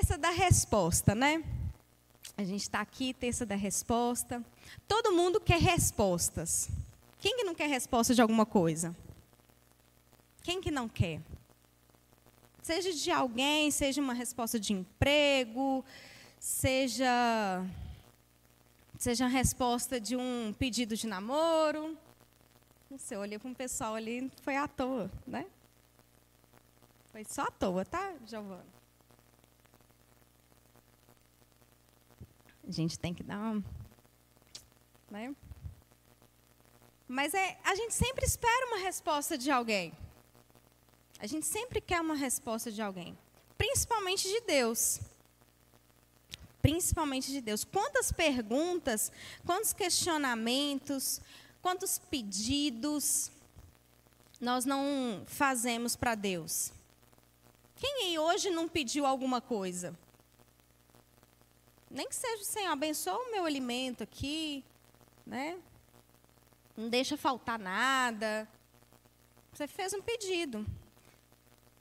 terça da resposta, né? A gente está aqui, terça da resposta. Todo mundo quer respostas. Quem que não quer resposta de alguma coisa? Quem que não quer? Seja de alguém, seja uma resposta de emprego, seja seja a resposta de um pedido de namoro. Não sei, olhei para um pessoal ali, foi à toa, né? Foi só à toa, tá, Giovana? A gente tem que dar uma. Né? Mas é, a gente sempre espera uma resposta de alguém. A gente sempre quer uma resposta de alguém. Principalmente de Deus. Principalmente de Deus. Quantas perguntas, quantos questionamentos, quantos pedidos nós não fazemos para Deus? Quem aí hoje não pediu alguma coisa? Nem que seja, Senhor, abençoa o meu alimento aqui, né? Não deixa faltar nada. Você fez um pedido.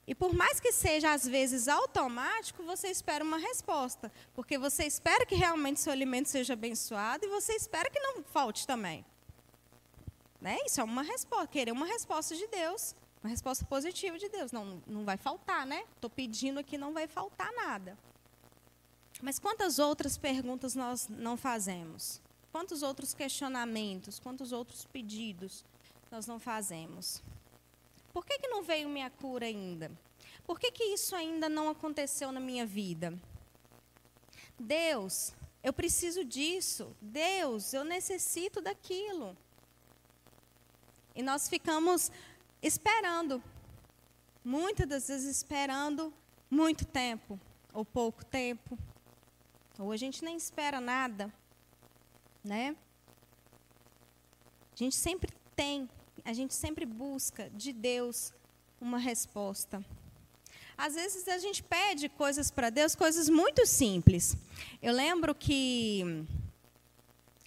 E por mais que seja às vezes automático, você espera uma resposta, porque você espera que realmente seu alimento seja abençoado e você espera que não falte também. Né? Isso é uma resposta, querer uma resposta de Deus, uma resposta positiva de Deus. Não, não vai faltar, né? Estou pedindo aqui, não vai faltar nada. Mas quantas outras perguntas nós não fazemos? Quantos outros questionamentos, quantos outros pedidos nós não fazemos? Por que, que não veio minha cura ainda? Por que, que isso ainda não aconteceu na minha vida? Deus, eu preciso disso. Deus, eu necessito daquilo. E nós ficamos esperando, muitas das vezes esperando muito tempo, ou pouco tempo, ou a gente nem espera nada, né? A gente sempre tem, a gente sempre busca de Deus uma resposta. Às vezes a gente pede coisas para Deus, coisas muito simples. Eu lembro que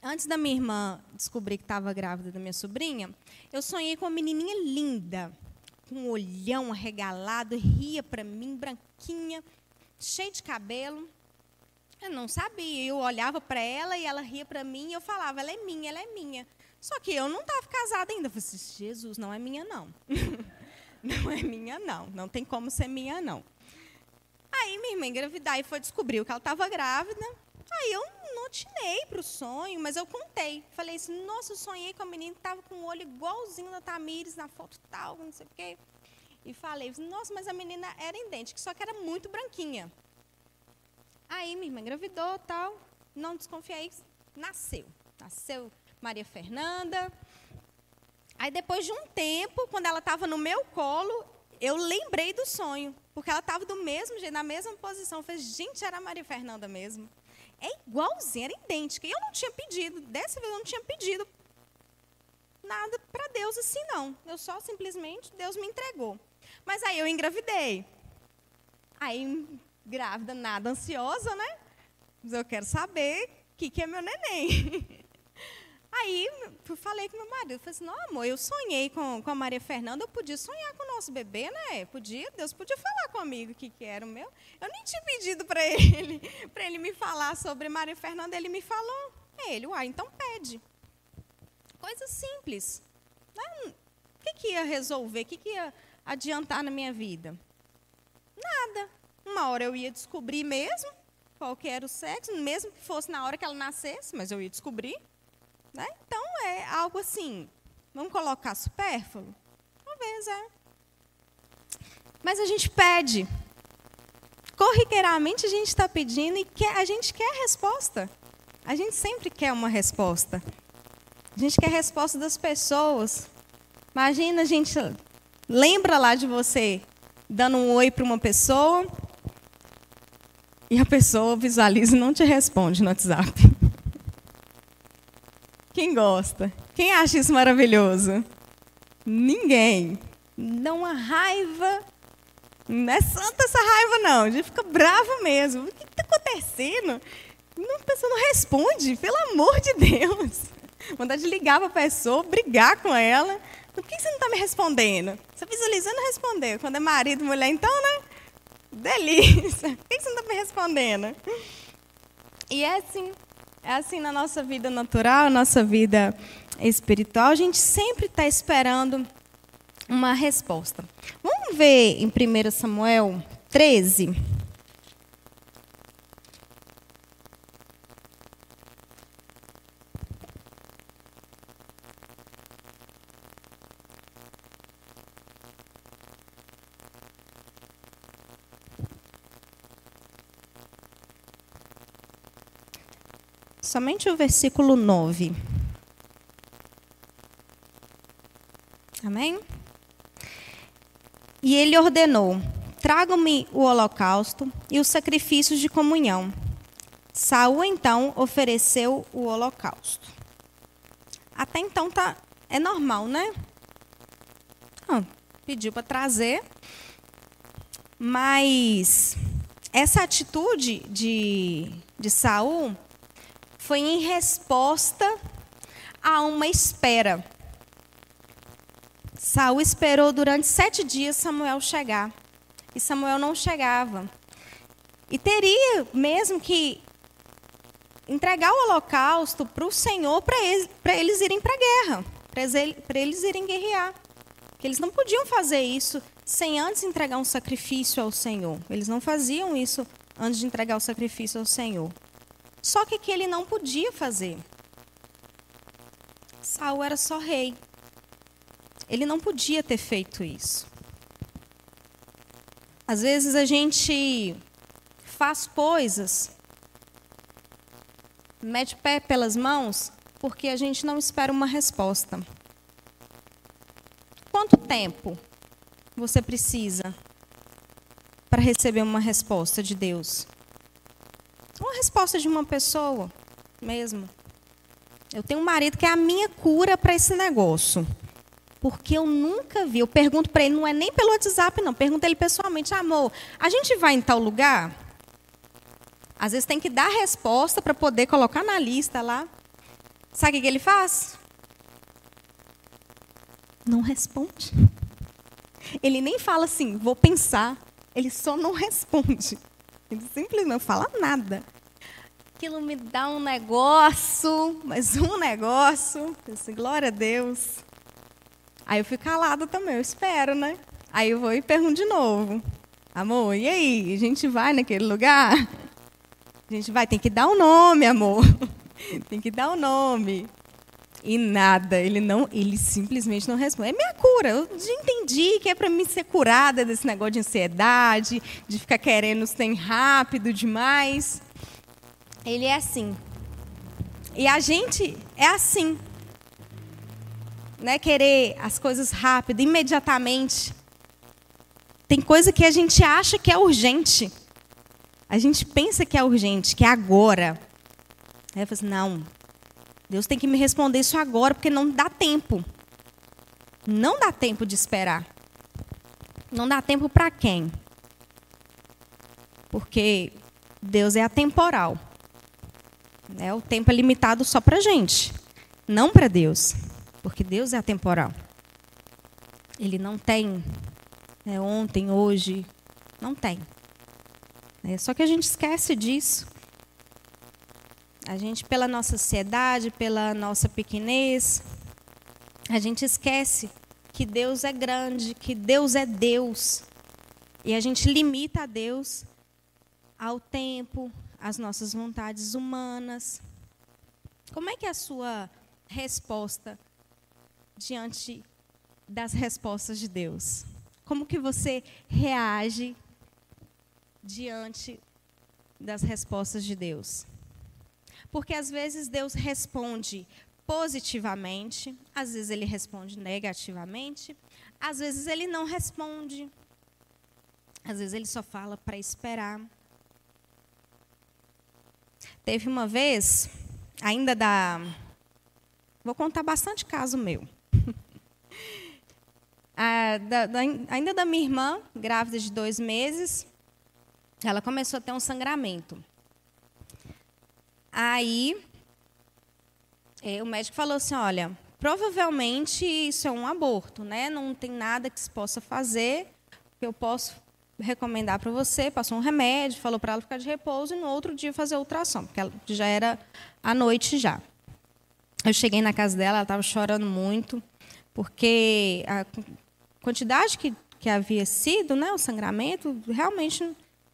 antes da minha irmã descobrir que estava grávida da minha sobrinha, eu sonhei com uma menininha linda, com um olhão arregalado, ria para mim, branquinha, cheia de cabelo. Eu não sabia. Eu olhava para ela e ela ria para mim e eu falava, ela é minha, ela é minha. Só que eu não estava casada ainda. Eu falei assim, Jesus, não é minha, não. não é minha, não. Não tem como ser minha, não. Aí minha irmã engravidar e foi descobrir que ela estava grávida. Aí eu não atinei para o sonho, mas eu contei. Falei assim, nossa, eu sonhei com a menina que estava com o olho igualzinho da Tamires na foto tal, não sei o quê. E falei, nossa, mas a menina era idêntica, só que era muito branquinha. Aí minha irmã engravidou, tal, não desconfiei, nasceu. Nasceu Maria Fernanda. Aí depois de um tempo, quando ela estava no meu colo, eu lembrei do sonho, porque ela estava do mesmo jeito, na mesma posição. Eu falei, gente, era a Maria Fernanda mesmo. É igualzinha, era idêntica. E eu não tinha pedido, dessa vez eu não tinha pedido nada para Deus assim, não. Eu só simplesmente, Deus me entregou. Mas aí eu engravidei. Aí grávida, nada ansiosa, né? Mas eu quero saber o que, que é meu neném. Aí eu falei com meu marido, falei assim, não, amor, eu sonhei com, com a Maria Fernanda, eu podia sonhar com o nosso bebê, né? Podia, Deus podia falar comigo o que, que era o meu. Eu nem tinha pedido para ele, para ele me falar sobre Maria Fernanda, ele me falou. É ele, uai, então pede. Coisa simples. Né? O que, que ia resolver? O que, que ia adiantar na minha vida? Nada. Uma hora eu ia descobrir mesmo qual que era o sexo, mesmo que fosse na hora que ela nascesse, mas eu ia descobrir. Né? Então, é algo assim, vamos colocar supérfluo? Talvez, é. Mas a gente pede. Corriqueiramente a gente está pedindo e quer, a gente quer a resposta. A gente sempre quer uma resposta. A gente quer a resposta das pessoas. Imagina a gente lembra lá de você dando um oi para uma pessoa e a pessoa visualiza e não te responde no WhatsApp. Quem gosta? Quem acha isso maravilhoso? Ninguém. Dá uma raiva. Não é santa essa raiva, não. A gente fica bravo mesmo. O que está acontecendo? a pessoa não responde, pelo amor de Deus. Vontade de ligar para a pessoa, brigar com ela. Por que você não está me respondendo? Você visualizando responder. Quando é marido, mulher, então, né? Delícia. Por que você não está me respondendo? E é assim, é assim na nossa vida natural, nossa vida espiritual, a gente sempre está esperando uma resposta. Vamos ver em 1 Samuel 13. Somente o versículo 9. Amém? E ele ordenou: Tragam-me o holocausto e os sacrifícios de comunhão. Saul então ofereceu o holocausto. Até então tá é normal, né? Ah, pediu para trazer, mas essa atitude de, de Saul foi em resposta a uma espera. Saul esperou durante sete dias Samuel chegar. E Samuel não chegava. E teria mesmo que entregar o holocausto para o Senhor para eles, eles, irem para a guerra, para eles irem guerrear. Que eles não podiam fazer isso sem antes entregar um sacrifício ao Senhor. Eles não faziam isso antes de entregar o sacrifício ao Senhor. Só que que ele não podia fazer. Saul era só rei. Ele não podia ter feito isso. Às vezes a gente faz coisas, mete pé pelas mãos, porque a gente não espera uma resposta. Quanto tempo você precisa para receber uma resposta de Deus? Uma resposta de uma pessoa mesmo. Eu tenho um marido que é a minha cura para esse negócio. Porque eu nunca vi. Eu pergunto para ele, não é nem pelo WhatsApp, não. Pergunto ele pessoalmente, amor, a gente vai em tal lugar? Às vezes tem que dar resposta para poder colocar na lista lá. Sabe o que ele faz? Não responde. Ele nem fala assim, vou pensar. Ele só não responde. Ele simplesmente não fala nada. Aquilo me dá um negócio, mas um negócio. Eu glória a Deus. Aí eu fico calada também, eu espero, né? Aí eu vou e pergunto de novo. Amor, e aí? A gente vai naquele lugar? A gente vai, tem que dar o um nome, amor. tem que dar o um nome. E nada, ele não, ele simplesmente não responde. É minha cura. Eu já entendi que é para mim ser curada desse negócio de ansiedade, de ficar querendo ser rápido demais. Ele é assim. E a gente é assim né, querer as coisas rápido, imediatamente. Tem coisa que a gente acha que é urgente. A gente pensa que é urgente, que é agora. Aí eu falo assim, não, Deus tem que me responder isso agora, porque não dá tempo. Não dá tempo de esperar. Não dá tempo para quem? Porque Deus é atemporal. Né? O tempo é limitado só para gente, não para Deus. Porque Deus é atemporal. Ele não tem né, ontem, hoje. Não tem. É, só que a gente esquece disso. A gente, pela nossa ansiedade, pela nossa pequenez, a gente esquece que Deus é grande, que Deus é Deus. E a gente limita a Deus ao tempo, às nossas vontades humanas. Como é que é a sua resposta diante das respostas de Deus? Como que você reage diante das respostas de Deus? Porque às vezes Deus responde positivamente, às vezes ele responde negativamente, às vezes ele não responde. Às vezes ele só fala para esperar. Teve uma vez, ainda da. Vou contar bastante caso meu. Ah, da, da, ainda da minha irmã, grávida de dois meses, ela começou a ter um sangramento. Aí, é, o médico falou assim: olha, provavelmente isso é um aborto, né? Não tem nada que se possa fazer. Eu posso recomendar para você, passou um remédio, falou para ela ficar de repouso e no outro dia fazer ultrassom, porque ela, já era à noite já. Eu cheguei na casa dela, ela estava chorando muito, porque a quantidade que, que havia sido, né, o sangramento, realmente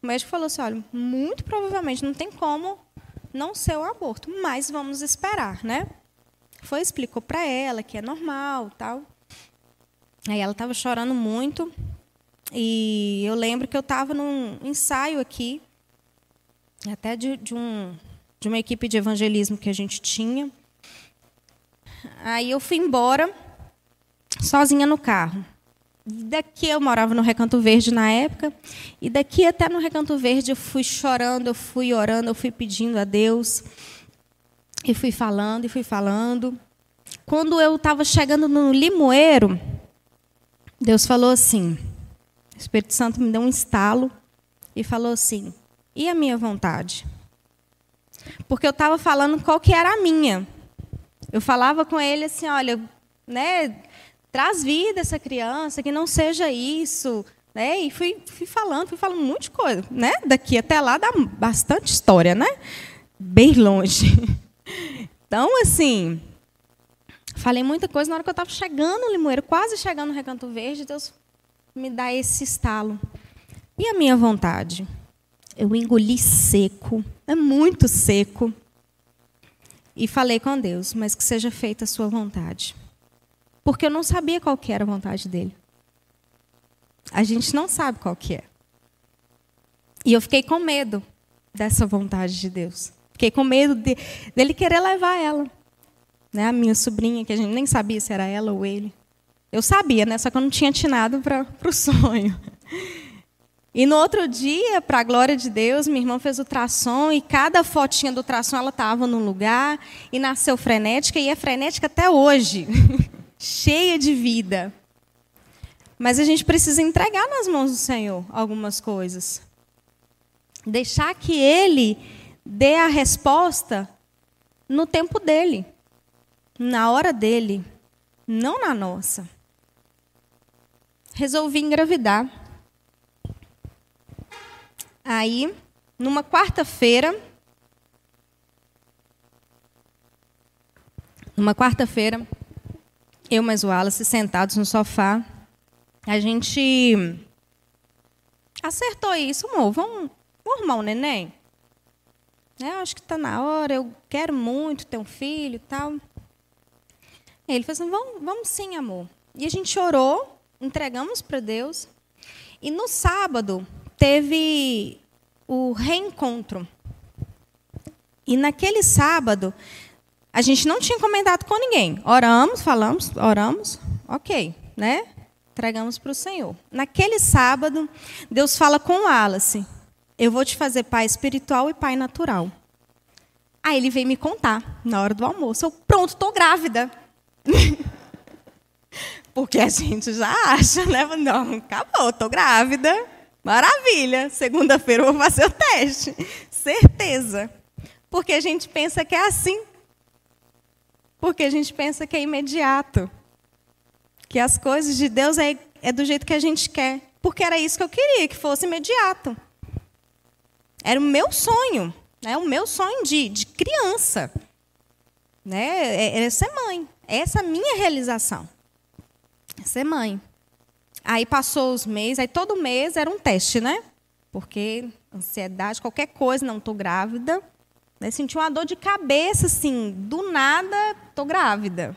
o médico falou assim, olha, muito provavelmente não tem como não ser um aborto, mas vamos esperar, né? Foi explicou para ela que é normal, tal. Aí ela estava chorando muito e eu lembro que eu estava num ensaio aqui, até de, de, um, de uma equipe de evangelismo que a gente tinha. Aí eu fui embora sozinha no carro. Daqui eu morava no Recanto Verde na época, e daqui até no Recanto Verde eu fui chorando, eu fui orando, eu fui pedindo a Deus, e fui falando, e fui falando. Quando eu estava chegando no Limoeiro, Deus falou assim: o Espírito Santo me deu um estalo e falou assim: e a minha vontade? Porque eu estava falando qual que era a minha. Eu falava com ele assim: olha, né, traz vida essa criança, que não seja isso. Né? E fui, fui falando, fui falando um monte de coisa. Né? Daqui até lá dá bastante história, né? Bem longe. Então, assim, falei muita coisa na hora que eu estava chegando no Limoeiro, quase chegando no Recanto Verde, Deus me dá esse estalo. E a minha vontade? Eu engoli seco, é muito seco. E falei com Deus, mas que seja feita a sua vontade porque eu não sabia qual que era a vontade dele. A gente não sabe qual que é. E eu fiquei com medo dessa vontade de Deus. Fiquei com medo de, dele querer levar ela. Né? A minha sobrinha, que a gente nem sabia se era ela ou ele. Eu sabia, né? só que eu não tinha atinado para o sonho. E no outro dia, para a glória de Deus, minha irmã fez o ultrassom e cada fotinha do ultrassom ela estava no lugar e nasceu frenética e é frenética até hoje. cheia de vida. Mas a gente precisa entregar nas mãos do Senhor algumas coisas. Deixar que Ele dê a resposta no tempo dele, na hora dele, não na nossa. Resolvi engravidar. Aí, numa quarta-feira, numa quarta-feira, eu mais o Wallace sentados no sofá, a gente acertou isso, amor, vamos, vamos arrumar um neném? É, acho que está na hora, eu quero muito ter um filho e tal. Ele falou assim, vamos, vamos sim, amor. E a gente orou, entregamos para Deus. E no sábado teve o reencontro. E naquele sábado, a gente não tinha comentado com ninguém. Oramos, falamos, oramos, ok, né? Entregamos para o Senhor. Naquele sábado, Deus fala com Alice: Eu vou te fazer pai espiritual e pai natural. Aí ele veio me contar na hora do almoço. Eu, pronto, estou grávida. Porque a gente já acha, né? Não, acabou, estou grávida. Maravilha. Segunda-feira eu vou fazer o teste. Certeza. Porque a gente pensa que é assim. Porque a gente pensa que é imediato. Que as coisas de Deus é, é do jeito que a gente quer. Porque era isso que eu queria, que fosse imediato. Era o meu sonho. Né? O meu sonho de, de criança. Né? É, era ser mãe. Essa é a minha realização. Ser mãe. Aí passou os meses, aí todo mês era um teste, né? Porque ansiedade, qualquer coisa, não estou grávida. Né? Senti uma dor de cabeça, assim, do nada, tô grávida.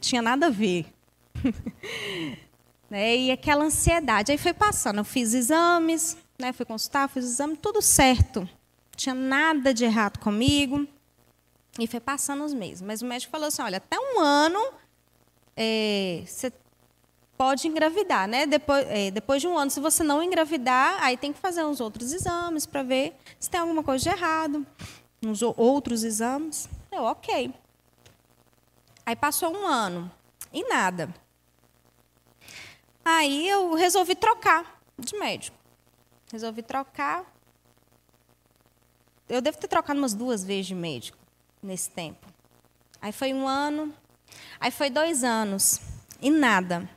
Tinha nada a ver. né? E aquela ansiedade. Aí foi passando, eu fiz exames, né? fui consultar, fiz exame, tudo certo. Não tinha nada de errado comigo. E foi passando os meses. Mas o médico falou assim: olha, até um ano é, você pode engravidar, né? Depois, é, depois de um ano, se você não engravidar, aí tem que fazer uns outros exames para ver se tem alguma coisa de errado uns outros exames. Eu, ok. Aí passou um ano e nada. Aí eu resolvi trocar de médico. Resolvi trocar. Eu devo ter trocado umas duas vezes de médico nesse tempo. Aí foi um ano, aí foi dois anos e nada.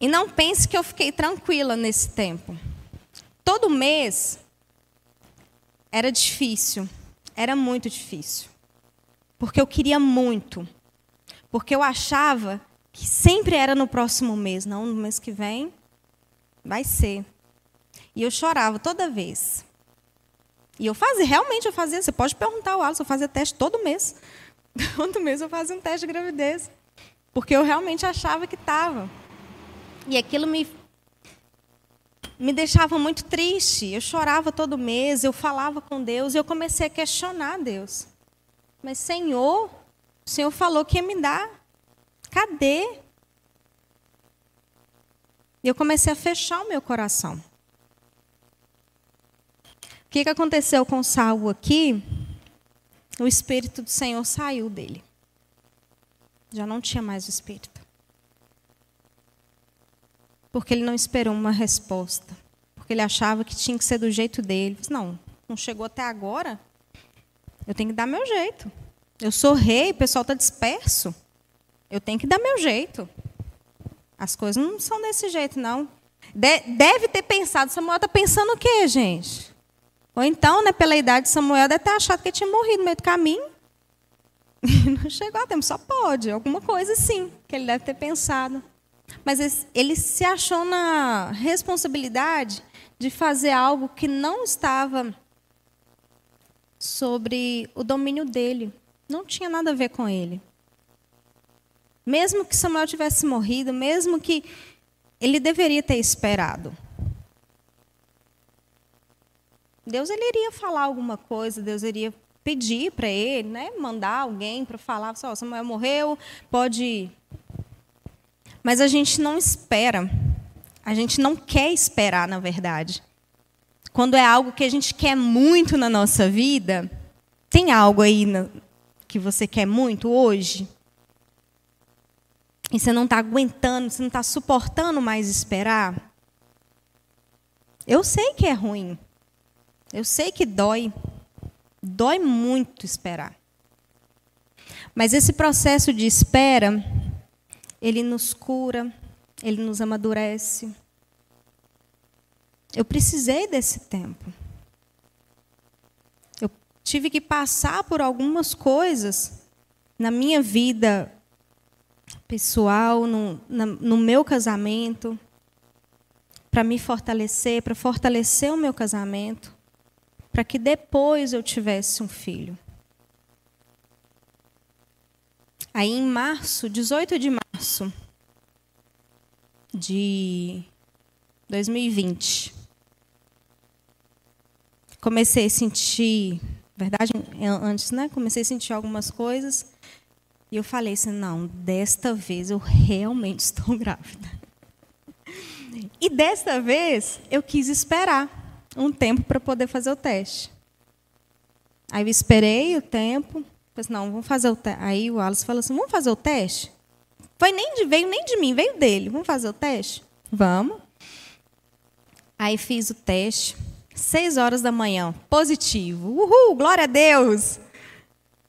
E não pense que eu fiquei tranquila nesse tempo. Todo mês era difícil, era muito difícil. Porque eu queria muito. Porque eu achava que sempre era no próximo mês, não no mês que vem, vai ser. E eu chorava toda vez. E eu fazia, realmente eu fazia. Você pode perguntar ao Alisson, eu fazia teste todo mês. Todo mês eu fazia um teste de gravidez. Porque eu realmente achava que estava. E aquilo me, me deixava muito triste. Eu chorava todo mês, eu falava com Deus e eu comecei a questionar Deus. Mas, Senhor, o Senhor falou que ia me dar. Cadê? E eu comecei a fechar o meu coração. O que, que aconteceu com Saul aqui? O Espírito do Senhor saiu dele. Já não tinha mais o Espírito. Porque ele não esperou uma resposta. Porque ele achava que tinha que ser do jeito dele. Não, não chegou até agora. Eu tenho que dar meu jeito. Eu sou rei, o pessoal está disperso. Eu tenho que dar meu jeito. As coisas não são desse jeito, não. De deve ter pensado, Samuel está pensando o quê, gente? Ou então, né, pela idade de Samuel, deve ter achado que tinha morrido no meio do caminho. não chegou a tempo, só pode. Alguma coisa sim, que ele deve ter pensado. Mas ele se achou na responsabilidade de fazer algo que não estava sobre o domínio dele. Não tinha nada a ver com ele. Mesmo que Samuel tivesse morrido, mesmo que ele deveria ter esperado. Deus ele iria falar alguma coisa, Deus iria pedir para ele, né, mandar alguém para falar, só Samuel morreu, pode. Mas a gente não espera. A gente não quer esperar, na verdade. Quando é algo que a gente quer muito na nossa vida, tem algo aí que você quer muito hoje? e você não está aguentando, você não está suportando mais esperar, eu sei que é ruim. Eu sei que dói. Dói muito esperar. Mas esse processo de espera, ele nos cura, ele nos amadurece. Eu precisei desse tempo. Eu tive que passar por algumas coisas na minha vida pessoal, no, na, no meu casamento, para me fortalecer, para fortalecer o meu casamento, para que depois eu tivesse um filho. Aí em março, 18 de março de 2020, comecei a sentir, verdade, antes, né? Comecei a sentir algumas coisas e eu falei assim: não, desta vez eu realmente estou grávida. E desta vez eu quis esperar um tempo para poder fazer o teste. Aí eu esperei o tempo, falei não, vamos fazer o teste. Aí o Alice falou assim: vamos fazer o teste? Foi nem de, veio nem de mim, veio dele. Vamos fazer o teste? Vamos. Aí fiz o teste, seis horas da manhã, positivo. Uhul, glória a Deus!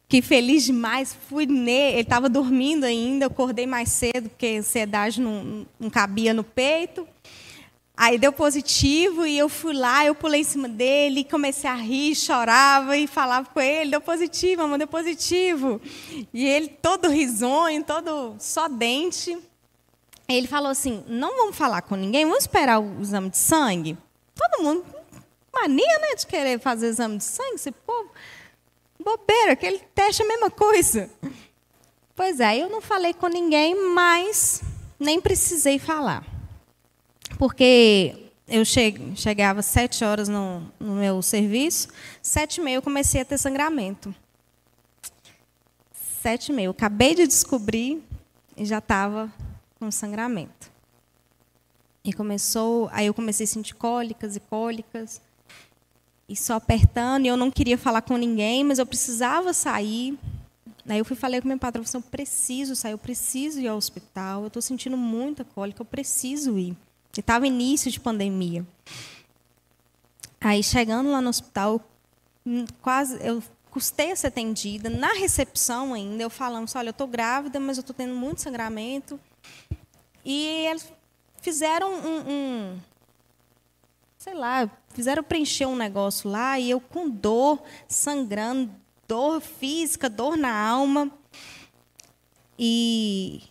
Fiquei feliz demais, fui nele, ele estava dormindo ainda, eu acordei mais cedo, porque a ansiedade não, não cabia no peito. Aí deu positivo e eu fui lá, eu pulei em cima dele, comecei a rir, chorava e falava com ele, deu positivo, mamãe, deu positivo. E ele todo risonho, todo só dente. Ele falou assim: não vamos falar com ninguém, vamos esperar o exame de sangue. Todo mundo, mania, né, de querer fazer exame de sangue, esse povo. Bobeira, aquele teste é a mesma coisa. Pois é, eu não falei com ninguém, mas nem precisei falar. Porque eu chegava sete horas no, no meu serviço, sete e meia eu comecei a ter sangramento. Sete e meia. Eu acabei de descobrir e já estava com sangramento. E começou, aí eu comecei a sentir cólicas e cólicas e só apertando, e eu não queria falar com ninguém, mas eu precisava sair. Aí eu fui falei com meu patrão, eu preciso sair, eu preciso ir ao hospital, eu estou sentindo muita cólica, eu preciso ir. E estava início de pandemia. Aí chegando lá no hospital, hum, quase eu custei a ser atendida. Na recepção ainda, eu falando, olha, eu estou grávida, mas eu estou tendo muito sangramento. E eles fizeram um, um, sei lá, fizeram preencher um negócio lá e eu com dor, sangrando, dor física, dor na alma. E,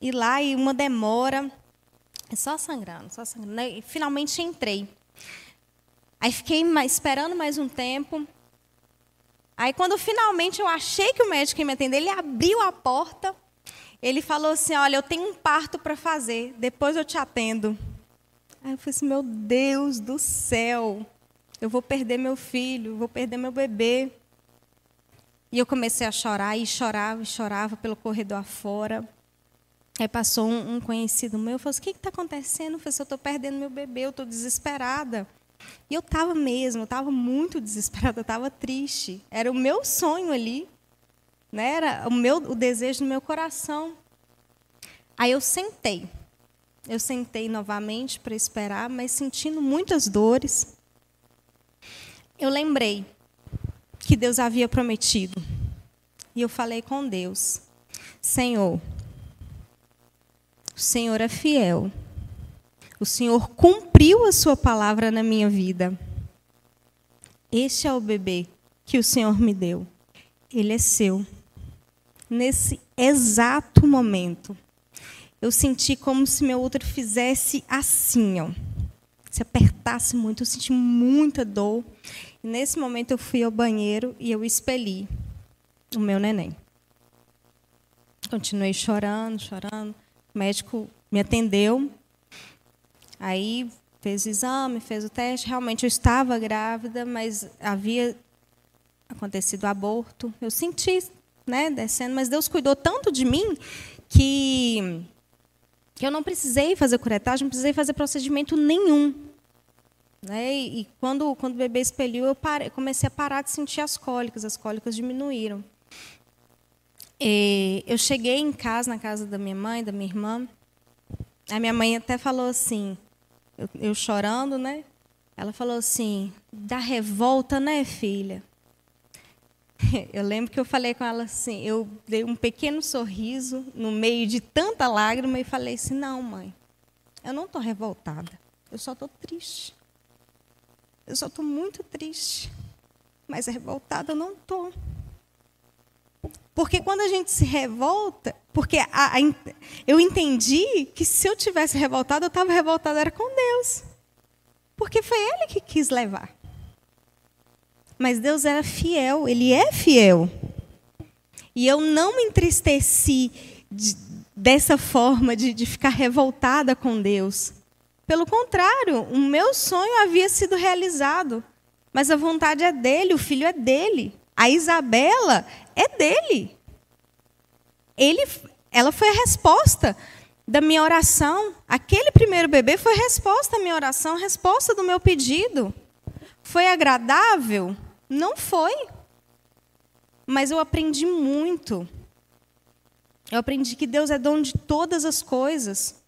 e lá, e uma demora, só sangrando, só sangrando. E finalmente entrei. Aí fiquei esperando mais um tempo. Aí, quando finalmente eu achei que o médico ia me atender, ele abriu a porta. Ele falou assim: Olha, eu tenho um parto para fazer, depois eu te atendo. Aí eu falei assim: Meu Deus do céu, eu vou perder meu filho, vou perder meu bebê. E eu comecei a chorar, e chorava, e chorava pelo corredor afora. Aí passou um, conhecido meu, falou assim, o que está acontecendo? Eu falei assim, estou perdendo meu bebê, eu estou desesperada. E eu estava mesmo, eu estava muito desesperada, eu estava triste. Era o meu sonho ali, né? era o, meu, o desejo do meu coração. Aí eu sentei. Eu sentei novamente para esperar, mas sentindo muitas dores. Eu lembrei que Deus havia prometido. E eu falei com Deus: Senhor, o Senhor é fiel. O Senhor cumpriu a sua palavra na minha vida. Este é o bebê que o Senhor me deu. Ele é seu. Nesse exato momento, eu senti como se meu útero fizesse assim, ó. Se apertasse muito, eu senti muita dor. E nesse momento eu fui ao banheiro e eu expeli o meu neném. Continuei chorando, chorando. O médico me atendeu, Aí fez o exame, fez o teste. Realmente eu estava grávida, mas havia acontecido aborto. Eu senti, né, descendo, mas Deus cuidou tanto de mim que, que eu não precisei fazer curetagem, não precisei fazer procedimento nenhum. Né? E, e quando, quando o bebê expeliu, eu parei, comecei a parar de sentir as cólicas, as cólicas diminuíram. E eu cheguei em casa, na casa da minha mãe, da minha irmã. A minha mãe até falou assim: eu, eu chorando, né? Ela falou assim: dá revolta, né, filha? Eu lembro que eu falei com ela assim, eu dei um pequeno sorriso no meio de tanta lágrima e falei assim: não, mãe, eu não estou revoltada, eu só estou triste. Eu só estou muito triste, mas revoltada eu não estou. Porque quando a gente se revolta, porque a, a, eu entendi que se eu tivesse revoltado, eu estava revoltada era com Deus. Porque foi Ele que quis levar. Mas Deus era fiel, Ele é fiel. E eu não me entristeci de, dessa forma, de, de ficar revoltada com Deus. Pelo contrário, o meu sonho havia sido realizado. Mas a vontade é dele, o filho é dele. A Isabela é dele. Ele, ela foi a resposta da minha oração. Aquele primeiro bebê foi a resposta da minha oração, resposta do meu pedido. Foi agradável? Não foi. Mas eu aprendi muito. Eu aprendi que Deus é dono de todas as coisas.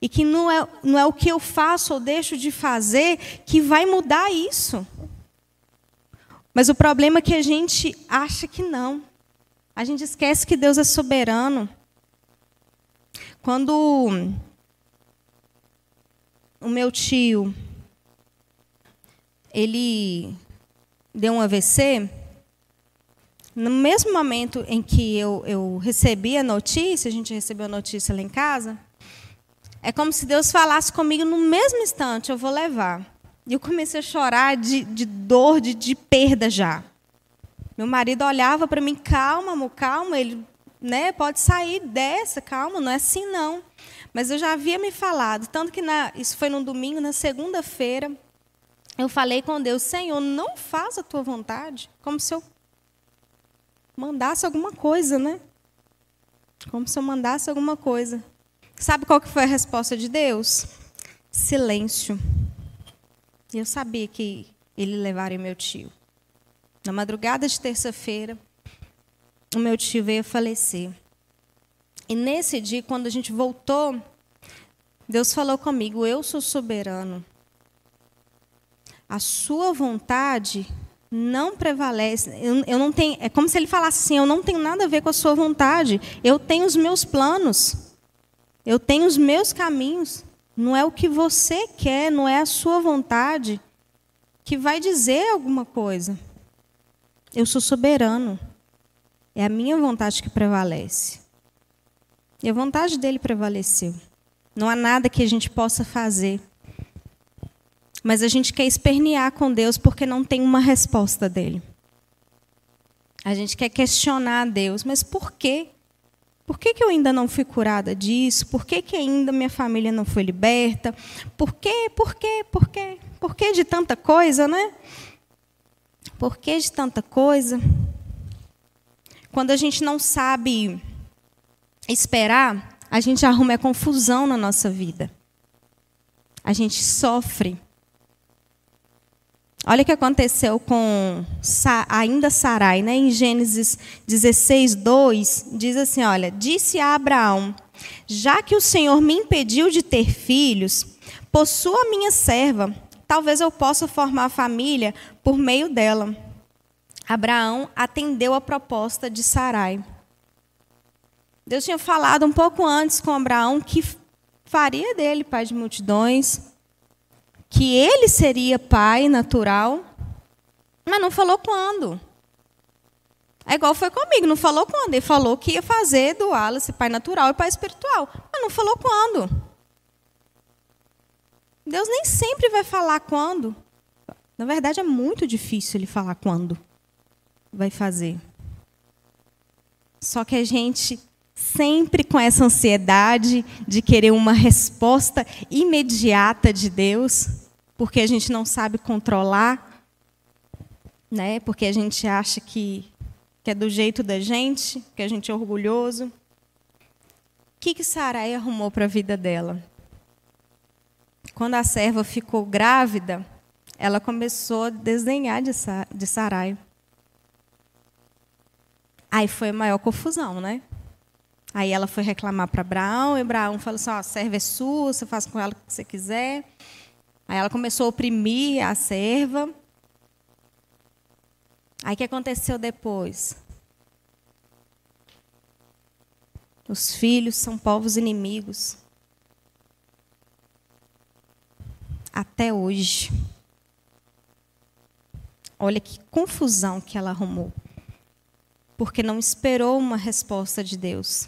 E que não é, não é o que eu faço ou deixo de fazer que vai mudar isso. Mas o problema é que a gente acha que não. A gente esquece que Deus é soberano. Quando o meu tio ele deu um AVC, no mesmo momento em que eu, eu recebi a notícia, a gente recebeu a notícia lá em casa, é como se Deus falasse comigo no mesmo instante: eu vou levar. E eu comecei a chorar de, de dor, de, de perda já. Meu marido olhava para mim, calma, amor, calma, ele né, pode sair dessa, calma, não é assim não. Mas eu já havia me falado, tanto que na, isso foi no domingo, na segunda-feira, eu falei com Deus, Senhor, não faz a tua vontade, como se eu mandasse alguma coisa, né? Como se eu mandasse alguma coisa. Sabe qual que foi a resposta de Deus? Silêncio. E eu sabia que ele levaria meu tio. Na madrugada de terça-feira, o meu tio veio falecer. E nesse dia, quando a gente voltou, Deus falou comigo: Eu sou soberano. A sua vontade não prevalece. Eu, eu, não tenho. É como se ele falasse assim: Eu não tenho nada a ver com a sua vontade. Eu tenho os meus planos. Eu tenho os meus caminhos. Não é o que você quer, não é a sua vontade que vai dizer alguma coisa. Eu sou soberano. É a minha vontade que prevalece. E a vontade dele prevaleceu. Não há nada que a gente possa fazer. Mas a gente quer espernear com Deus porque não tem uma resposta dele. A gente quer questionar Deus, mas por quê? Por que, que eu ainda não fui curada disso? Por que, que ainda minha família não foi liberta? Por quê? Por quê? Por quê? Por que de tanta coisa, né? Por que de tanta coisa? Quando a gente não sabe esperar, a gente arruma a confusão na nossa vida. A gente sofre. Olha o que aconteceu com ainda Sarai, né? em Gênesis 16, 2, diz assim: Olha, disse a Abraão: Já que o Senhor me impediu de ter filhos, possua a minha serva, talvez eu possa formar família por meio dela. Abraão atendeu a proposta de Sarai. Deus tinha falado um pouco antes com Abraão que faria dele pai de multidões, que ele seria pai natural, mas não falou quando. É igual foi comigo, não falou quando. Ele falou que ia fazer do Wallace pai natural e pai espiritual, mas não falou quando. Deus nem sempre vai falar quando. Na verdade, é muito difícil ele falar quando vai fazer. Só que a gente sempre com essa ansiedade de querer uma resposta imediata de Deus, porque a gente não sabe controlar, né? Porque a gente acha que, que é do jeito da gente, que a gente é orgulhoso. O que que Sarai arrumou para a vida dela? Quando a serva ficou grávida, ela começou a desdenhar de Sarai. Aí foi a maior confusão, né? Aí ela foi reclamar para Abraão, e Abraão falou assim: ó, serva é sua, você faz com ela o que você quiser. Aí ela começou a oprimir a serva. Aí o que aconteceu depois? Os filhos são povos inimigos. Até hoje. Olha que confusão que ela arrumou. Porque não esperou uma resposta de Deus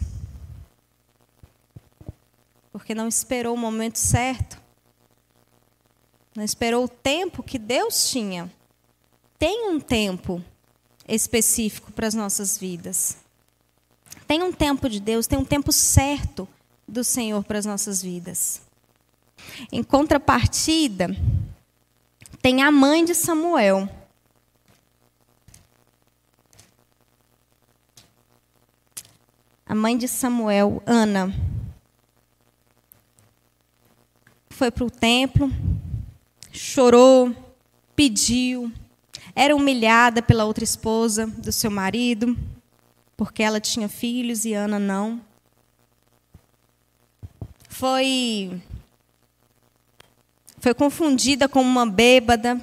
porque não esperou o momento certo, não esperou o tempo que Deus tinha. Tem um tempo específico para as nossas vidas. Tem um tempo de Deus, tem um tempo certo do Senhor para as nossas vidas. Em contrapartida, tem a mãe de Samuel. A mãe de Samuel, Ana foi para o templo, chorou, pediu, era humilhada pela outra esposa do seu marido, porque ela tinha filhos e Ana não. Foi foi confundida com uma bêbada.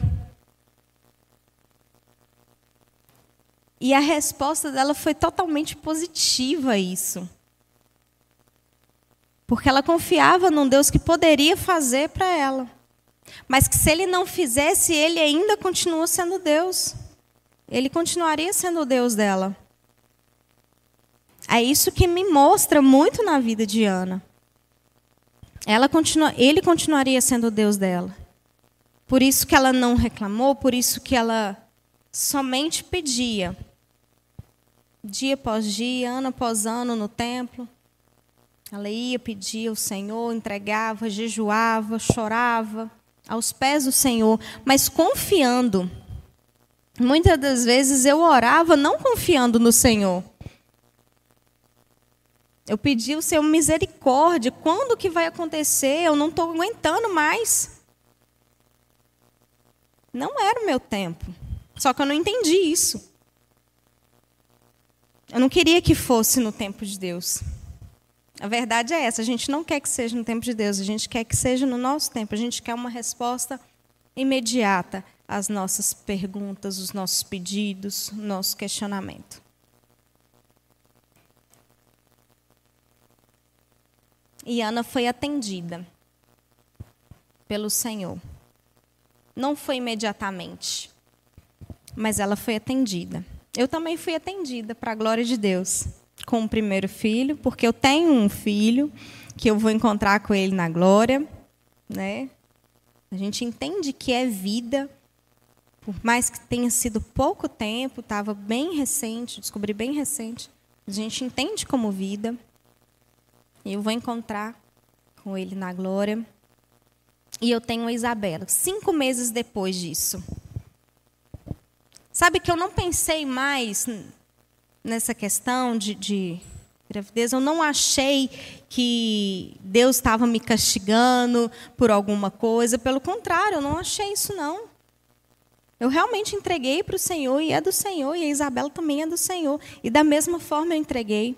E a resposta dela foi totalmente positiva a isso. Porque ela confiava num Deus que poderia fazer para ela. Mas que se ele não fizesse, ele ainda continua sendo Deus. Ele continuaria sendo o Deus dela. É isso que me mostra muito na vida de Ana. Ela continua, ele continuaria sendo o Deus dela. Por isso que ela não reclamou, por isso que ela somente pedia. Dia após dia, ano após ano no templo. Ela ia pedir ao Senhor, entregava, jejuava, chorava aos pés do Senhor, mas confiando. Muitas das vezes eu orava não confiando no Senhor. Eu pedi ao Senhor misericórdia. Quando que vai acontecer? Eu não estou aguentando mais. Não era o meu tempo. Só que eu não entendi isso. Eu não queria que fosse no tempo de Deus. A verdade é essa: a gente não quer que seja no tempo de Deus, a gente quer que seja no nosso tempo, a gente quer uma resposta imediata às nossas perguntas, os nossos pedidos, nosso questionamento. e Ana foi atendida pelo Senhor. Não foi imediatamente, mas ela foi atendida. Eu também fui atendida, para a glória de Deus, com o primeiro filho, porque eu tenho um filho que eu vou encontrar com ele na glória, né? A gente entende que é vida, por mais que tenha sido pouco tempo, estava bem recente, descobri bem recente, a gente entende como vida. E eu vou encontrar com ele na glória. E eu tenho a Isabela, cinco meses depois disso. Sabe que eu não pensei mais nessa questão de, de gravidez, eu não achei que Deus estava me castigando por alguma coisa, pelo contrário, eu não achei isso não. Eu realmente entreguei para o Senhor e é do Senhor, e a Isabela também é do Senhor. E da mesma forma eu entreguei.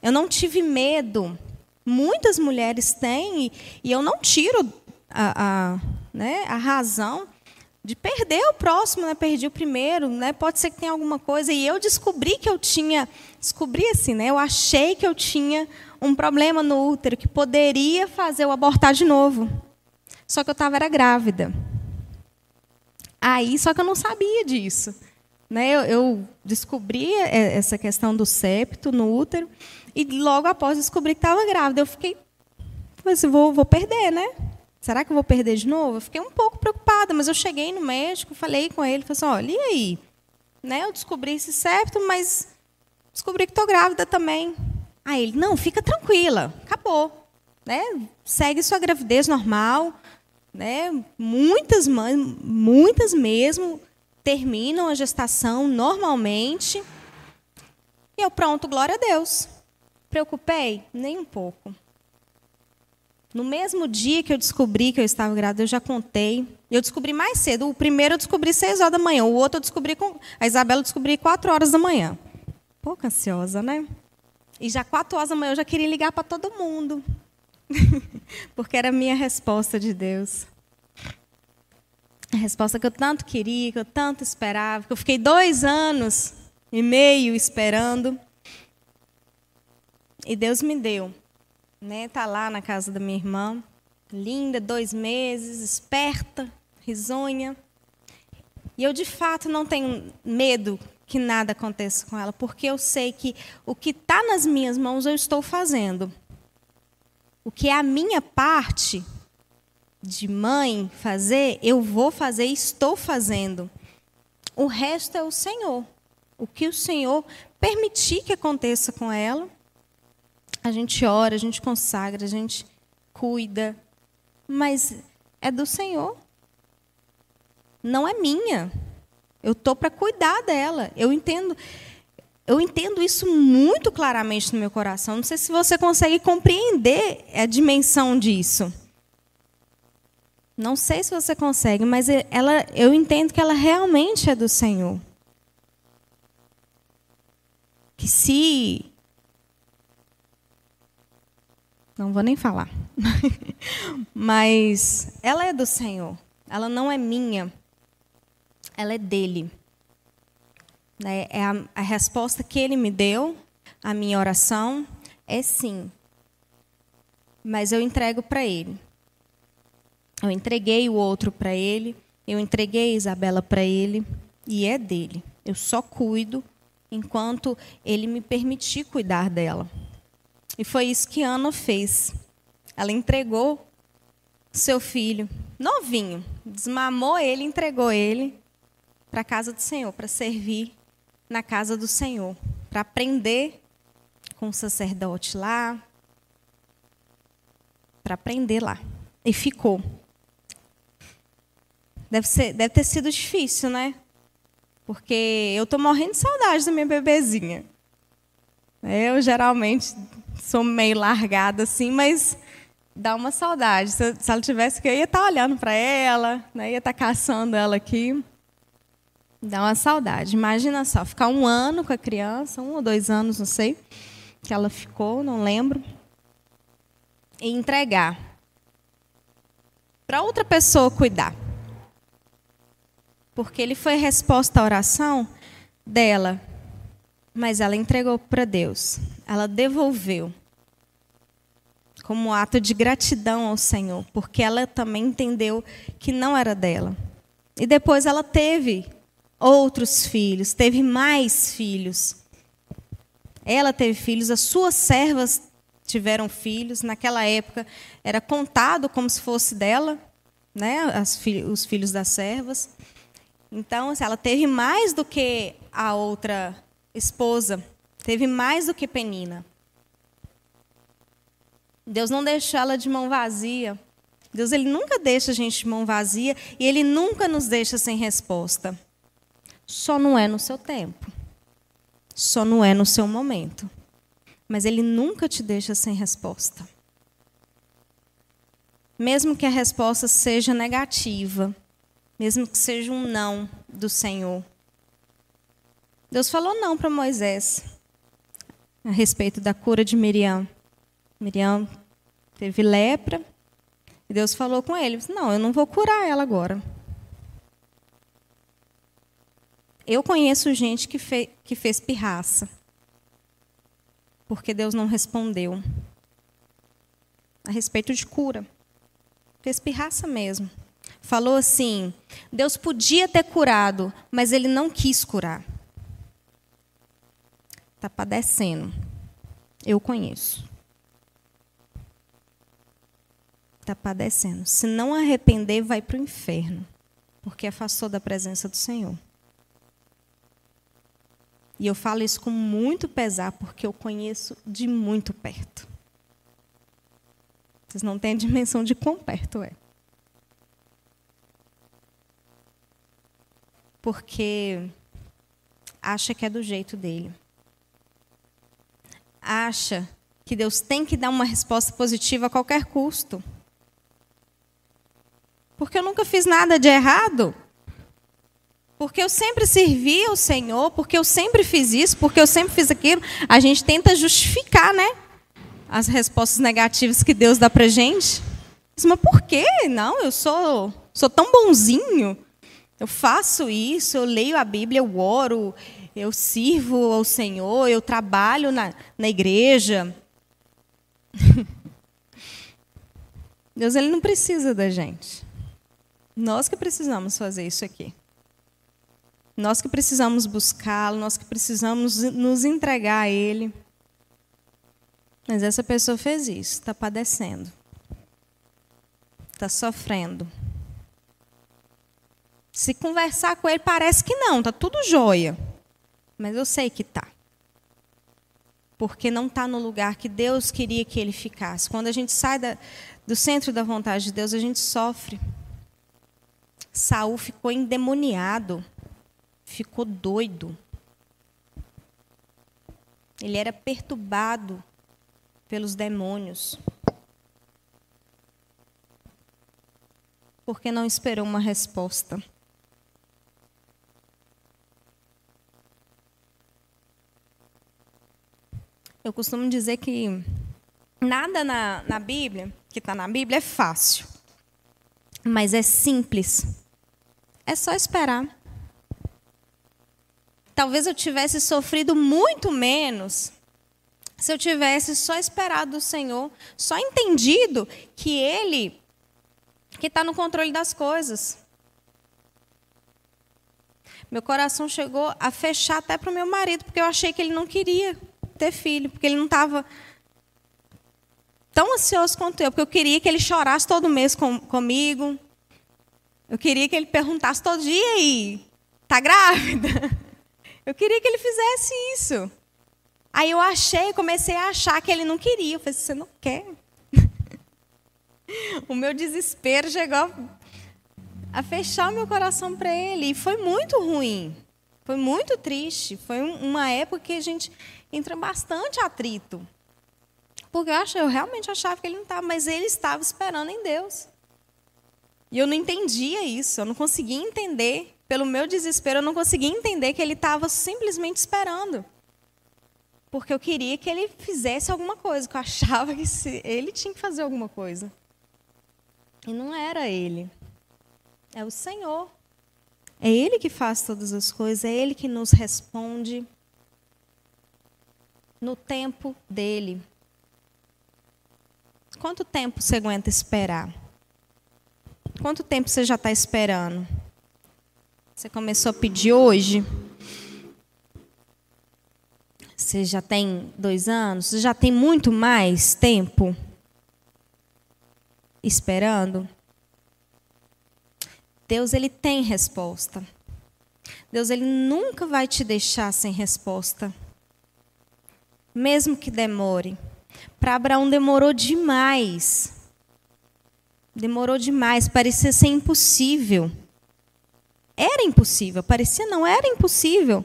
Eu não tive medo. Muitas mulheres têm, e, eu não tiro a, a, né, a razão de perder o próximo, né? perdi o primeiro, né? pode ser que tenha alguma coisa. E eu descobri que eu tinha, descobri assim, né? eu achei que eu tinha um problema no útero, que poderia fazer eu abortar de novo. Só que eu estava era grávida. Aí, só que eu não sabia disso. Né? Eu, eu descobri essa questão do septo no útero e logo após descobri que estava grávida. Eu fiquei, assim, vou, vou perder, né? Será que eu vou perder de novo? Eu fiquei um pouco preocupada, mas eu cheguei no médico, falei com ele, falei assim, olha, e aí? Né? Eu descobri esse septo, mas descobri que estou grávida também. Aí ele, não, fica tranquila, acabou. Né? Segue sua gravidez normal, né? Muitas mães, muitas mesmo, terminam a gestação normalmente. E eu, pronto, glória a Deus. Preocupei? Nem um pouco. No mesmo dia que eu descobri que eu estava grávida, eu já contei. Eu descobri mais cedo. O primeiro eu descobri seis horas da manhã. O outro eu descobri com. A Isabela eu descobri quatro horas da manhã. Pouco ansiosa, né? E já quatro horas da manhã eu já queria ligar para todo mundo. Porque era a minha resposta de Deus. A resposta que eu tanto queria, que eu tanto esperava, que eu fiquei dois anos e meio esperando. E Deus me deu. Né? Tá lá na casa da minha irmã, linda, dois meses, esperta, risonha. E eu de fato não tenho medo que nada aconteça com ela, porque eu sei que o que está nas minhas mãos eu estou fazendo. O que é a minha parte de mãe fazer, eu vou fazer estou fazendo. O resto é o Senhor. O que o Senhor permitir que aconteça com ela, a gente ora, a gente consagra, a gente cuida, mas é do Senhor. Não é minha. Eu tô para cuidar dela. Eu entendo eu entendo isso muito claramente no meu coração. Não sei se você consegue compreender a dimensão disso. Não sei se você consegue, mas ela, eu entendo que ela realmente é do Senhor. Que se. Não vou nem falar. mas ela é do Senhor. Ela não é minha. Ela é dele. Né? É a, a resposta que ele me deu, a minha oração, é sim. Mas eu entrego para ele. Eu entreguei o outro para ele, eu entreguei a Isabela para ele, e é dele. Eu só cuido enquanto ele me permitir cuidar dela. E foi isso que Ana fez. Ela entregou seu filho, novinho, desmamou ele, entregou ele para a casa do Senhor, para servir na casa do Senhor, para aprender com o sacerdote lá, para aprender lá. E ficou. Deve, ser, deve ter sido difícil, né? Porque eu estou morrendo de saudade da minha bebezinha. Eu geralmente sou meio largada assim, mas dá uma saudade. Se, se ela tivesse que eu ia estar tá olhando para ela, né? ia estar tá caçando ela aqui. Dá uma saudade. Imagina só, ficar um ano com a criança, um ou dois anos, não sei, que ela ficou, não lembro, e entregar para outra pessoa cuidar. Porque ele foi resposta à oração dela, mas ela entregou para Deus. Ela devolveu. como ato de gratidão ao Senhor, porque ela também entendeu que não era dela. E depois ela teve outros filhos, teve mais filhos. Ela teve filhos, as suas servas tiveram filhos. Naquela época era contado como se fosse dela, né, os filhos das servas. Então, ela teve mais do que a outra esposa, teve mais do que Penina. Deus não deixou ela de mão vazia. Deus ele nunca deixa a gente de mão vazia e ele nunca nos deixa sem resposta. Só não é no seu tempo. Só não é no seu momento. Mas ele nunca te deixa sem resposta. Mesmo que a resposta seja negativa, mesmo que seja um não do Senhor. Deus falou não para Moisés a respeito da cura de Miriam. Miriam teve lepra. E Deus falou com ele: Não, eu não vou curar ela agora. Eu conheço gente que, fez, que fez pirraça. Porque Deus não respondeu. A respeito de cura. Fez pirraça mesmo. Falou assim: Deus podia ter curado, mas ele não quis curar. Está padecendo. Eu conheço. está padecendo. Se não arrepender, vai para o inferno, porque afastou da presença do Senhor. E eu falo isso com muito pesar, porque eu conheço de muito perto. Vocês não têm a dimensão de quão perto é. Porque acha que é do jeito dele. Acha que Deus tem que dar uma resposta positiva a qualquer custo. Porque eu nunca fiz nada de errado. Porque eu sempre servi ao Senhor, porque eu sempre fiz isso, porque eu sempre fiz aquilo. A gente tenta justificar, né? As respostas negativas que Deus dá pra gente. Mas por quê? Não, eu sou, sou tão bonzinho. Eu faço isso, eu leio a Bíblia, eu oro, eu sirvo ao Senhor, eu trabalho na, na igreja. Deus ele não precisa da gente. Nós que precisamos fazer isso aqui. Nós que precisamos buscá-lo, nós que precisamos nos entregar a Ele. Mas essa pessoa fez isso, está padecendo, está sofrendo. Se conversar com ele, parece que não, está tudo jóia. Mas eu sei que está. Porque não está no lugar que Deus queria que ele ficasse. Quando a gente sai da, do centro da vontade de Deus, a gente sofre. Saul ficou endemoniado, ficou doido. Ele era perturbado pelos demônios. Porque não esperou uma resposta. Eu costumo dizer que nada na, na Bíblia, que está na Bíblia, é fácil. Mas é simples é só esperar. Talvez eu tivesse sofrido muito menos se eu tivesse só esperado o Senhor, só entendido que Ele que está no controle das coisas. Meu coração chegou a fechar até para o meu marido, porque eu achei que ele não queria ter filho, porque ele não estava tão ansioso quanto eu, porque eu queria que ele chorasse todo mês com, comigo, eu queria que ele perguntasse todo dia aí, tá grávida? Eu queria que ele fizesse isso. Aí eu achei, comecei a achar que ele não queria. Eu falei, você não quer? o meu desespero chegou a fechar o meu coração para ele. E foi muito ruim. Foi muito triste. Foi uma época que a gente entra bastante atrito. Porque eu, eu realmente achava que ele não estava, mas ele estava esperando em Deus. E eu não entendia isso, eu não conseguia entender, pelo meu desespero, eu não conseguia entender que ele estava simplesmente esperando. Porque eu queria que ele fizesse alguma coisa, que eu achava que ele tinha que fazer alguma coisa. E não era ele. É o Senhor. É Ele que faz todas as coisas, é Ele que nos responde no tempo dele. Quanto tempo você aguenta esperar? Quanto tempo você já está esperando? Você começou a pedir hoje? Você já tem dois anos? Você já tem muito mais tempo esperando? Deus ele tem resposta. Deus ele nunca vai te deixar sem resposta. Mesmo que demore. Para Abraão demorou demais. Demorou demais, parecia ser impossível. Era impossível, parecia não era impossível.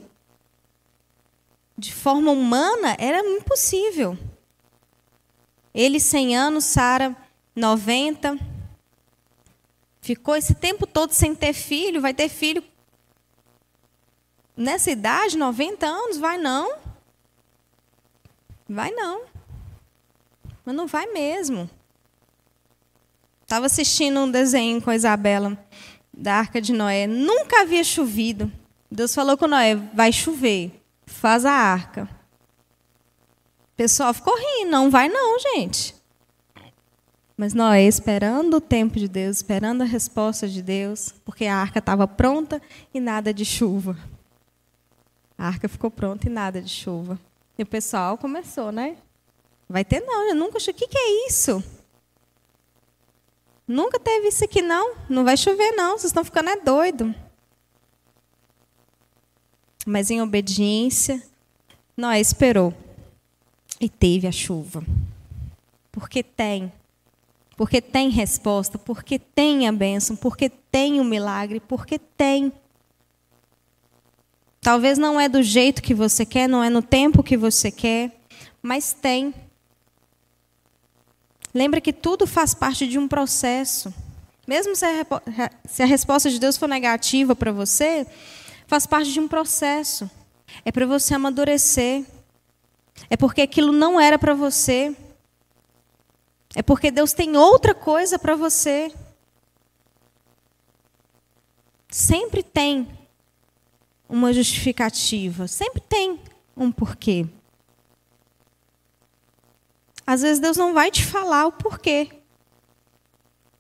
De forma humana, era impossível. Ele 100 anos, Sara 90. Ficou esse tempo todo sem ter filho, vai ter filho nessa idade, 90 anos, vai não. Vai não. Mas não vai mesmo. Estava assistindo um desenho com a Isabela da Arca de Noé. Nunca havia chovido. Deus falou com Noé: vai chover, faz a arca. O pessoal ficou rindo, não vai não, gente. Mas Noé esperando o tempo de Deus, esperando a resposta de Deus, porque a arca estava pronta e nada de chuva. A arca ficou pronta e nada de chuva. E o pessoal começou, né? Vai ter não, eu nunca. O que, que é isso? Nunca teve isso aqui, não. Não vai chover, não. Vocês estão ficando é doido. Mas em obediência, Noé esperou. E teve a chuva. Porque tem. Porque tem resposta. Porque tem a bênção. Porque tem o milagre. Porque tem. Talvez não é do jeito que você quer, não é no tempo que você quer, mas tem. Lembra que tudo faz parte de um processo. Mesmo se a, se a resposta de Deus for negativa para você, faz parte de um processo. É para você amadurecer. É porque aquilo não era para você. É porque Deus tem outra coisa para você. Sempre tem uma justificativa, sempre tem um porquê. Às vezes Deus não vai te falar o porquê.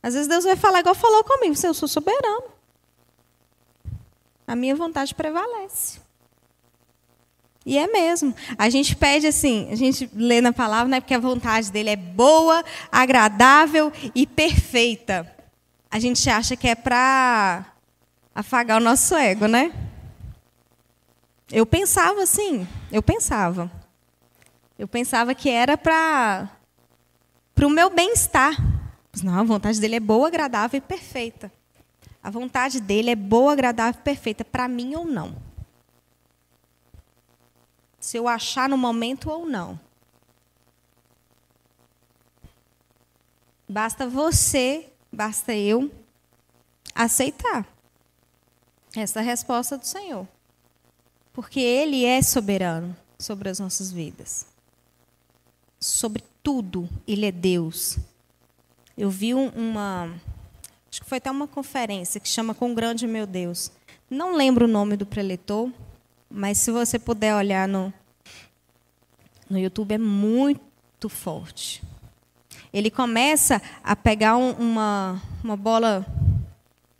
Às vezes Deus vai falar igual falou comigo, eu sou soberano. A minha vontade prevalece. E é mesmo. A gente pede assim, a gente lê na palavra, né, porque a vontade dele é boa, agradável e perfeita. A gente acha que é para afagar o nosso ego, né? Eu pensava assim, eu pensava. Eu pensava que era para o meu bem-estar. Não, a vontade dele é boa, agradável e perfeita. A vontade dele é boa, agradável e perfeita, para mim ou não. Se eu achar no momento ou não. Basta você, basta eu aceitar essa resposta do Senhor. Porque Ele é soberano sobre as nossas vidas. Sobre tudo, Ele é Deus. Eu vi uma. Acho que foi até uma conferência que chama Com Grande Meu Deus. Não lembro o nome do preletor, mas se você puder olhar no, no YouTube, é muito forte. Ele começa a pegar um, uma, uma bola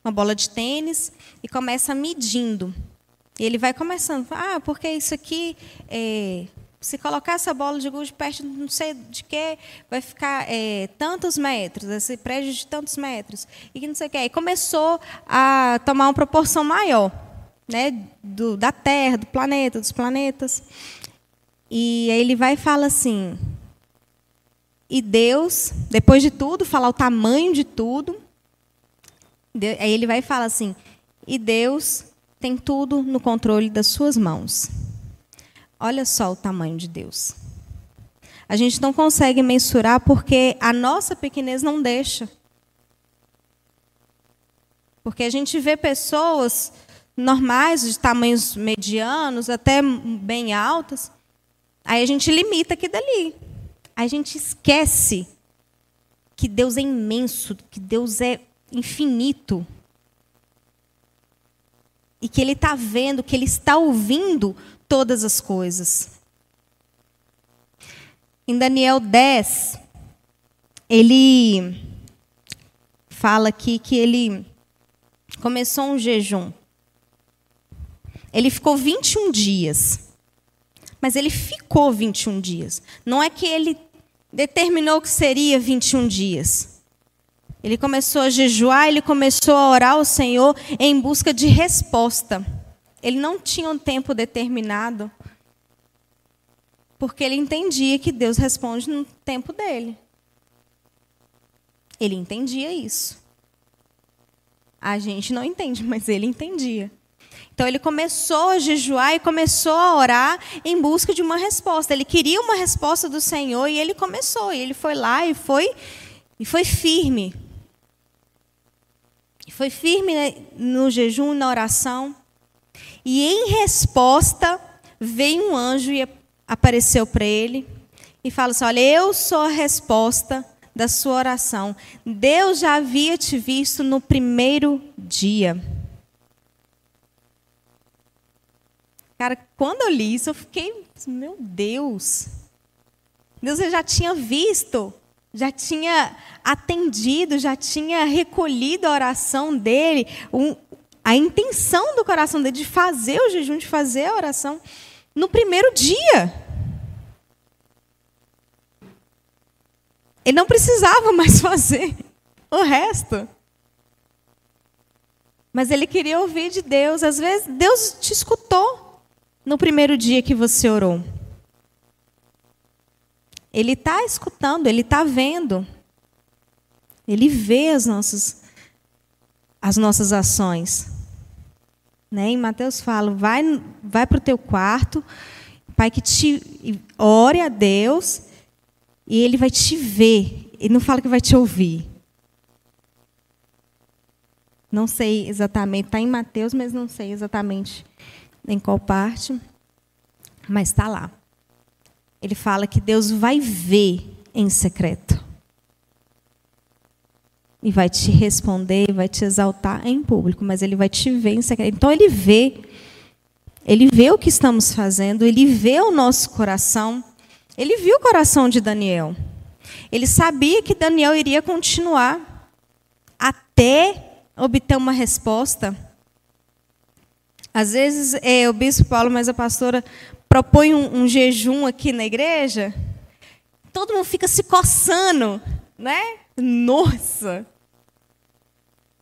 uma bola de tênis e começa medindo ele vai começando, ah, porque isso aqui, é, se colocar essa bola de gude perto não sei de que, vai ficar é, tantos metros, esse prédio de tantos metros, e não sei o que. E começou a tomar uma proporção maior, né, do, da Terra, do planeta, dos planetas. E aí ele vai e fala assim, e Deus, depois de tudo, falar o tamanho de tudo, aí ele vai e fala assim, e Deus tem tudo no controle das suas mãos. Olha só o tamanho de Deus. A gente não consegue mensurar porque a nossa pequenez não deixa. Porque a gente vê pessoas normais, de tamanhos medianos, até bem altas, aí a gente limita aqui dali. A gente esquece que Deus é imenso, que Deus é infinito e que ele está vendo, que ele está ouvindo todas as coisas. Em Daniel 10, ele fala aqui que ele começou um jejum. Ele ficou 21 dias. Mas ele ficou 21 dias. Não é que ele determinou que seria 21 dias. Ele começou a jejuar, ele começou a orar ao Senhor em busca de resposta. Ele não tinha um tempo determinado, porque ele entendia que Deus responde no tempo dele. Ele entendia isso. A gente não entende, mas ele entendia. Então ele começou a jejuar e começou a orar em busca de uma resposta. Ele queria uma resposta do Senhor e ele começou. E ele foi lá e foi e foi firme. E foi firme no jejum e na oração. E em resposta veio um anjo e apareceu para ele e falou assim: "Olha, eu sou a resposta da sua oração. Deus já havia te visto no primeiro dia. Cara, quando eu li isso, eu fiquei, meu Deus. Deus já tinha visto, já tinha atendido, já tinha recolhido a oração dele, um, a intenção do coração dele de fazer o jejum, de fazer a oração no primeiro dia. Ele não precisava mais fazer o resto. Mas ele queria ouvir de Deus. Às vezes, Deus te escutou no primeiro dia que você orou. Ele está escutando, ele está vendo. Ele vê as nossas, as nossas ações. Né? Em Mateus fala: vai, vai para o teu quarto, Pai, que te ore a Deus e ele vai te ver. Ele não fala que vai te ouvir. Não sei exatamente, está em Mateus, mas não sei exatamente em qual parte. Mas está lá. Ele fala que Deus vai ver em secreto. E vai te responder, vai te exaltar em público, mas ele vai te ver em secreto. Então ele vê. Ele vê o que estamos fazendo, ele vê o nosso coração. Ele viu o coração de Daniel. Ele sabia que Daniel iria continuar até obter uma resposta. Às vezes é o bispo Paulo, mas a pastora propõe um, um jejum aqui na igreja. Todo mundo fica se coçando, né? Nossa!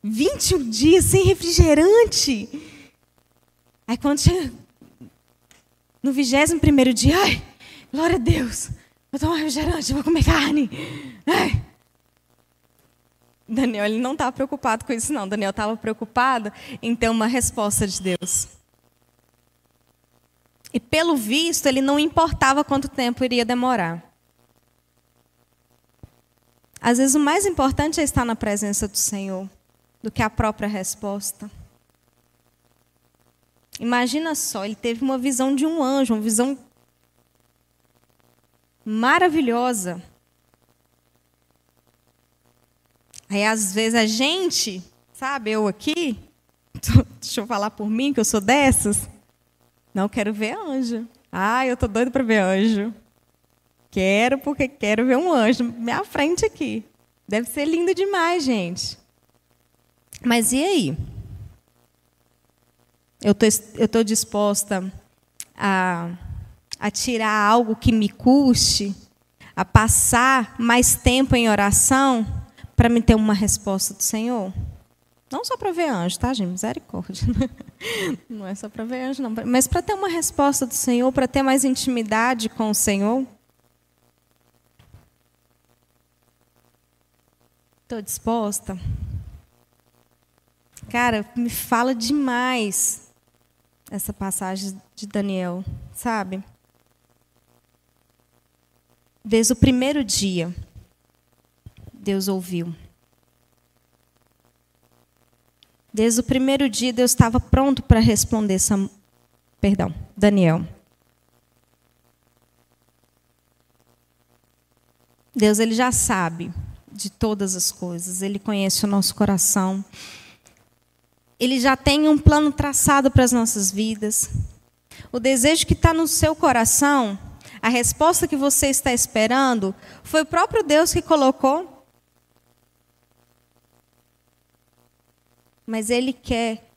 21 dias sem refrigerante. Aí quando chega no 21 primeiro dia, ai, Glória a Deus. Vou tomar refrigerante, vou comer carne. Ai. Daniel ele não estava preocupado com isso, não. Daniel estava preocupado em ter uma resposta de Deus. E pelo visto, ele não importava quanto tempo iria demorar. Às vezes, o mais importante é estar na presença do Senhor do que a própria resposta. Imagina só, ele teve uma visão de um anjo, uma visão maravilhosa. Aí, às vezes, a gente, sabe, eu aqui, deixa eu falar por mim, que eu sou dessas, não quero ver anjo. Ah, eu tô doido para ver anjo. Quero porque quero ver um anjo minha frente aqui. Deve ser lindo demais, gente. Mas e aí? Eu tô, tô disposta a a tirar algo que me custe, a passar mais tempo em oração para me ter uma resposta do Senhor? Não só para ver anjo, tá, gente? Misericórdia. Não é só para ver anjo, não. Mas para ter uma resposta do Senhor, para ter mais intimidade com o Senhor. Estou disposta? Cara, me fala demais essa passagem de Daniel, sabe? Desde o primeiro dia, Deus ouviu. Desde o primeiro dia, Deus estava pronto para responder Sam... Perdão, Daniel. Deus ele já sabe de todas as coisas, ele conhece o nosso coração. Ele já tem um plano traçado para as nossas vidas. O desejo que está no seu coração a resposta que você está esperando foi o próprio Deus que colocou. Mas Ele quer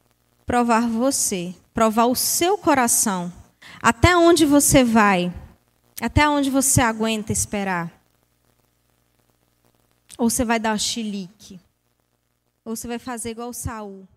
provar você, provar o seu coração. Até onde você vai? Até onde você aguenta esperar? Ou você vai dar chilique? Ou você vai fazer igual Saul?